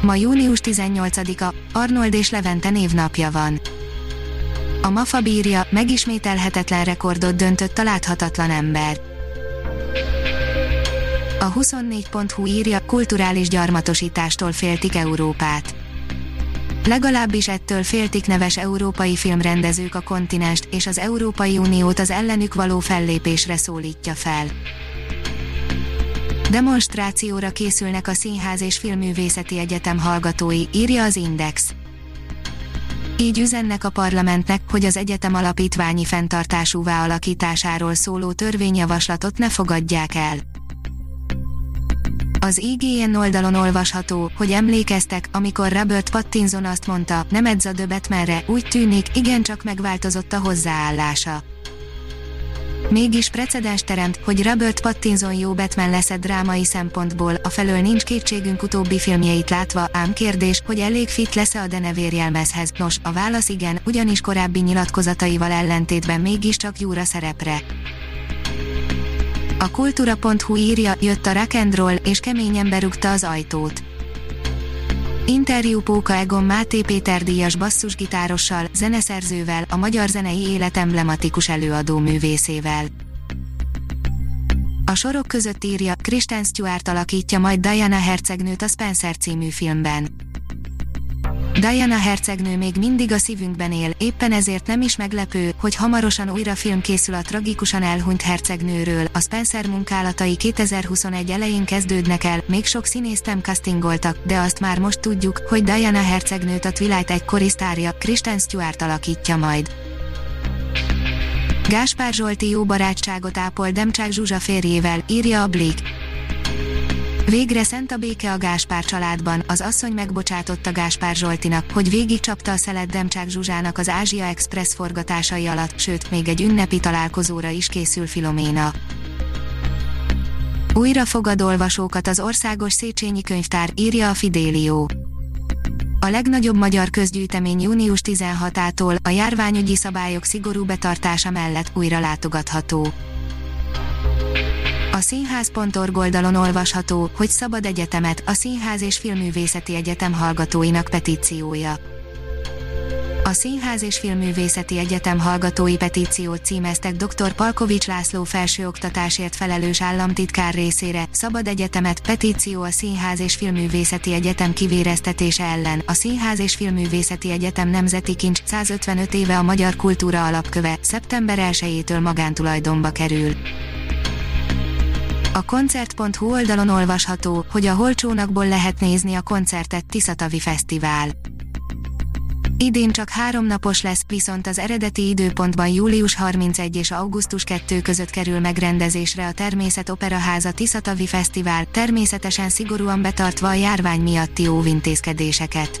Ma június 18-a, Arnold és Levente névnapja van. A MAFA bírja, megismételhetetlen rekordot döntött a láthatatlan ember. A 24.hu írja, kulturális gyarmatosítástól féltik Európát. Legalábbis ettől féltik neves európai filmrendezők a kontinenst, és az Európai Uniót az ellenük való fellépésre szólítja fel. Demonstrációra készülnek a Színház és Filmművészeti Egyetem hallgatói, írja az Index. Így üzennek a parlamentnek, hogy az egyetem alapítványi fenntartásúvá alakításáról szóló törvényjavaslatot ne fogadják el. Az IGN oldalon olvasható, hogy emlékeztek, amikor Robert Pattinson azt mondta, nem edz a döbet merre, úgy tűnik, igencsak megváltozott a hozzáállása. Mégis precedens teremt, hogy Robert Pattinson jó Batman lesz drámai szempontból, a felől nincs kétségünk utóbbi filmjeit látva, ám kérdés, hogy elég fit lesz-e a denevér jelmezhez. Nos, a válasz igen, ugyanis korábbi nyilatkozataival ellentétben mégiscsak jóra szerepre. A kultúra.hu írja, jött a rock és keményen berúgta az ajtót. Interjú Póka Egon Máté Péter díjas basszusgitárossal, zeneszerzővel, a magyar zenei élet emblematikus előadó művészével. A sorok között írja, Kristen Stewart alakítja majd Diana hercegnőt a Spencer című filmben. Diana hercegnő még mindig a szívünkben él, éppen ezért nem is meglepő, hogy hamarosan újra film készül a tragikusan elhunyt hercegnőről. A Spencer munkálatai 2021 elején kezdődnek el, még sok színész nem castingoltak, de azt már most tudjuk, hogy Diana hercegnőt a Twilight egy korisztárja, Kristen Stewart alakítja majd. Gáspár Zsolti jó barátságot ápol Demcsák Zsuzsa férjével, írja a Blik. Végre szent a béke a Gáspár családban, az asszony megbocsátotta Gáspár Zsoltinak, hogy végig csapta a szelet Demcsák Zsuzsának az Ázsia Express forgatásai alatt, sőt, még egy ünnepi találkozóra is készül Filoména. Újra fogad olvasókat az Országos Széchenyi Könyvtár, írja a Fidélió. A legnagyobb magyar közgyűjtemény június 16-ától a járványügyi szabályok szigorú betartása mellett újra látogatható. A színház.org oldalon olvasható, hogy szabad egyetemet, a Színház és Filmművészeti Egyetem hallgatóinak petíciója. A Színház és Filmművészeti Egyetem hallgatói petíciót címeztek dr. Palkovics László felsőoktatásért felelős államtitkár részére, Szabad Egyetemet, petíció a Színház és Filmművészeti Egyetem kivéreztetése ellen. A Színház és Filmművészeti Egyetem Nemzeti Kincs 155 éve a magyar kultúra alapköve, szeptember 1-től magántulajdonba kerül. A koncert.hu oldalon olvasható, hogy a Holcsónakból lehet nézni a koncertet Tiszatavi Fesztivál. Idén csak három napos lesz, viszont az eredeti időpontban július 31 és augusztus 2 között kerül megrendezésre a Természet Operaháza Tiszatavi Fesztivál, természetesen szigorúan betartva a járvány miatti óvintézkedéseket.